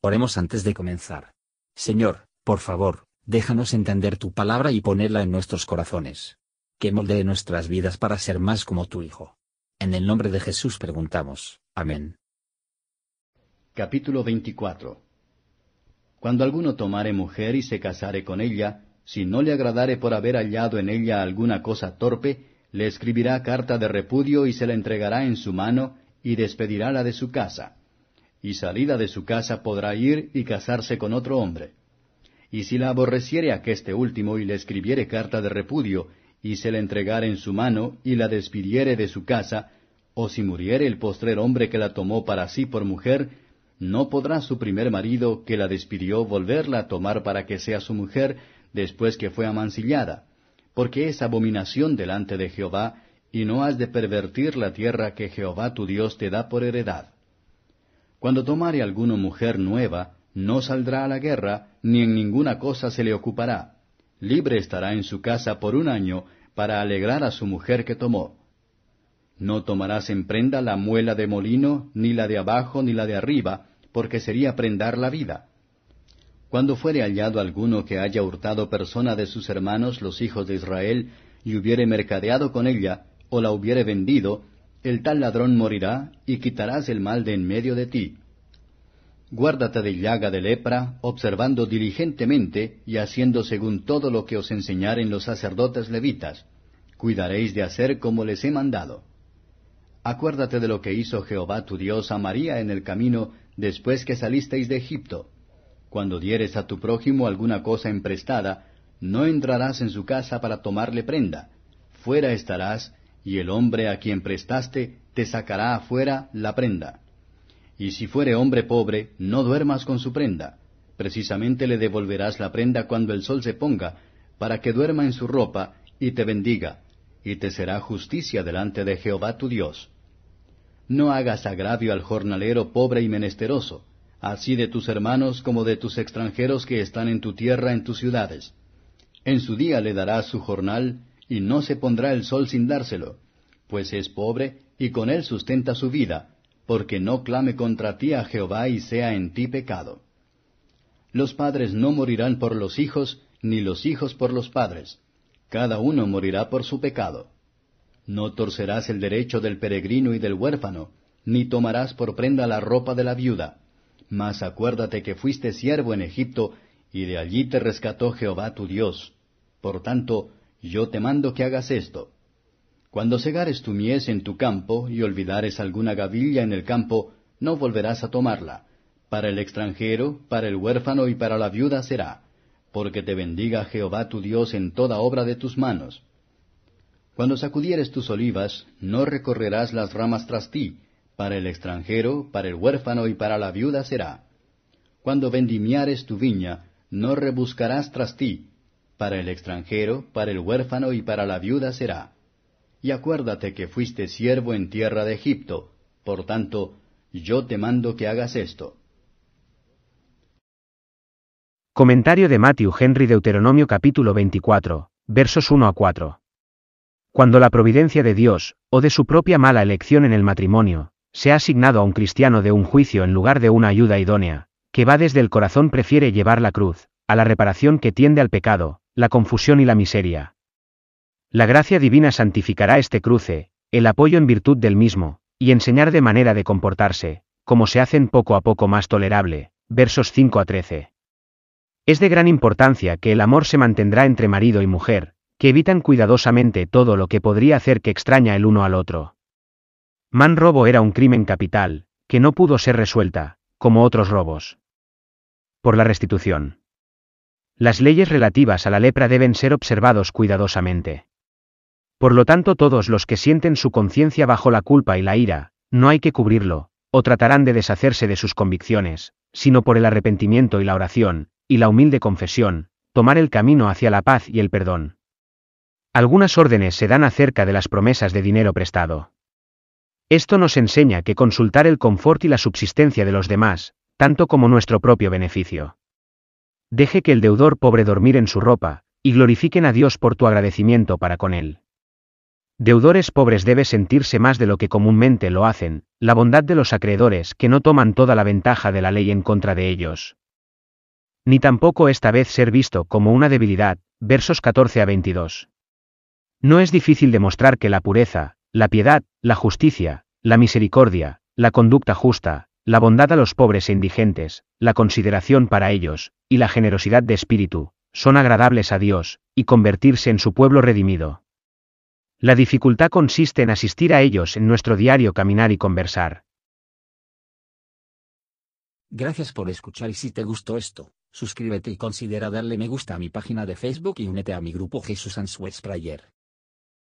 Oremos antes de comenzar. Señor, por favor, déjanos entender tu palabra y ponerla en nuestros corazones. Que moldee nuestras vidas para ser más como tu Hijo. En el nombre de Jesús preguntamos. Amén. Capítulo 24 Cuando alguno tomare mujer y se casare con ella, si no le agradare por haber hallado en ella alguna cosa torpe, le escribirá carta de repudio y se la entregará en su mano, y despedirála de su casa y salida de su casa podrá ir y casarse con otro hombre. Y si la aborreciere aqueste último y le escribiere carta de repudio, y se la entregare en su mano, y la despidiere de su casa, o si muriere el postrer hombre que la tomó para sí por mujer, no podrá su primer marido que la despidió volverla a tomar para que sea su mujer después que fue amancillada, porque es abominación delante de Jehová, y no has de pervertir la tierra que Jehová tu Dios te da por heredad. Cuando tomare alguno mujer nueva, no saldrá a la guerra, ni en ninguna cosa se le ocupará. Libre estará en su casa por un año, para alegrar a su mujer que tomó. No tomarás en prenda la muela de molino, ni la de abajo, ni la de arriba, porque sería prendar la vida. Cuando fuere hallado alguno que haya hurtado persona de sus hermanos los hijos de Israel, y hubiere mercadeado con ella, o la hubiere vendido, el tal ladrón morirá, y quitarás el mal de en medio de ti. Guárdate de llaga de lepra, observando diligentemente y haciendo según todo lo que os enseñaren los sacerdotes levitas. Cuidaréis de hacer como les he mandado. Acuérdate de lo que hizo Jehová tu Dios a María en el camino después que salisteis de Egipto. Cuando dieres a tu prójimo alguna cosa emprestada, no entrarás en su casa para tomarle prenda. Fuera estarás y el hombre a quien prestaste te sacará afuera la prenda. Y si fuere hombre pobre, no duermas con su prenda. Precisamente le devolverás la prenda cuando el sol se ponga, para que duerma en su ropa y te bendiga, y te será justicia delante de Jehová tu Dios. No hagas agravio al jornalero pobre y menesteroso, así de tus hermanos como de tus extranjeros que están en tu tierra en tus ciudades. En su día le darás su jornal, y no se pondrá el sol sin dárselo, pues es pobre y con él sustenta su vida, porque no clame contra ti a Jehová y sea en ti pecado. Los padres no morirán por los hijos, ni los hijos por los padres. Cada uno morirá por su pecado. No torcerás el derecho del peregrino y del huérfano, ni tomarás por prenda la ropa de la viuda. Mas acuérdate que fuiste siervo en Egipto, y de allí te rescató Jehová tu Dios. Por tanto, yo te mando que hagas esto. Cuando segares tu mies en tu campo y olvidares alguna gavilla en el campo, no volverás a tomarla. Para el extranjero, para el huérfano y para la viuda será, porque te bendiga Jehová tu Dios en toda obra de tus manos. Cuando sacudieres tus olivas, no recorrerás las ramas tras ti, para el extranjero, para el huérfano y para la viuda será. Cuando vendimiares tu viña, no rebuscarás tras ti, para el extranjero, para el huérfano y para la viuda será. Y acuérdate que fuiste siervo en tierra de Egipto, por tanto, yo te mando que hagas esto. Comentario de Matthew Henry Deuteronomio capítulo 24, versos 1 a 4. Cuando la providencia de Dios, o de su propia mala elección en el matrimonio, se ha asignado a un cristiano de un juicio en lugar de una ayuda idónea, que va desde el corazón prefiere llevar la cruz, a la reparación que tiende al pecado, la confusión y la miseria. La gracia divina santificará este cruce, el apoyo en virtud del mismo, y enseñar de manera de comportarse, como se hacen poco a poco más tolerable. Versos 5 a 13. Es de gran importancia que el amor se mantendrá entre marido y mujer, que evitan cuidadosamente todo lo que podría hacer que extraña el uno al otro. Man robo era un crimen capital, que no pudo ser resuelta, como otros robos. Por la restitución. Las leyes relativas a la lepra deben ser observados cuidadosamente. Por lo tanto, todos los que sienten su conciencia bajo la culpa y la ira, no hay que cubrirlo, o tratarán de deshacerse de sus convicciones, sino por el arrepentimiento y la oración, y la humilde confesión, tomar el camino hacia la paz y el perdón. Algunas órdenes se dan acerca de las promesas de dinero prestado. Esto nos enseña que consultar el confort y la subsistencia de los demás, tanto como nuestro propio beneficio. Deje que el deudor pobre dormir en su ropa, y glorifiquen a Dios por tu agradecimiento para con él. Deudores pobres debe sentirse más de lo que comúnmente lo hacen, la bondad de los acreedores que no toman toda la ventaja de la ley en contra de ellos. Ni tampoco esta vez ser visto como una debilidad, versos 14 a 22. No es difícil demostrar que la pureza, la piedad, la justicia, la misericordia, la conducta justa, la bondad a los pobres e indigentes, la consideración para ellos, y la generosidad de espíritu, son agradables a Dios, y convertirse en su pueblo redimido. La dificultad consiste en asistir a ellos en nuestro diario caminar y conversar. Gracias por escuchar y si te gustó esto, suscríbete y considera darle me gusta a mi página de Facebook y únete a mi grupo Jesús Answers Prayer.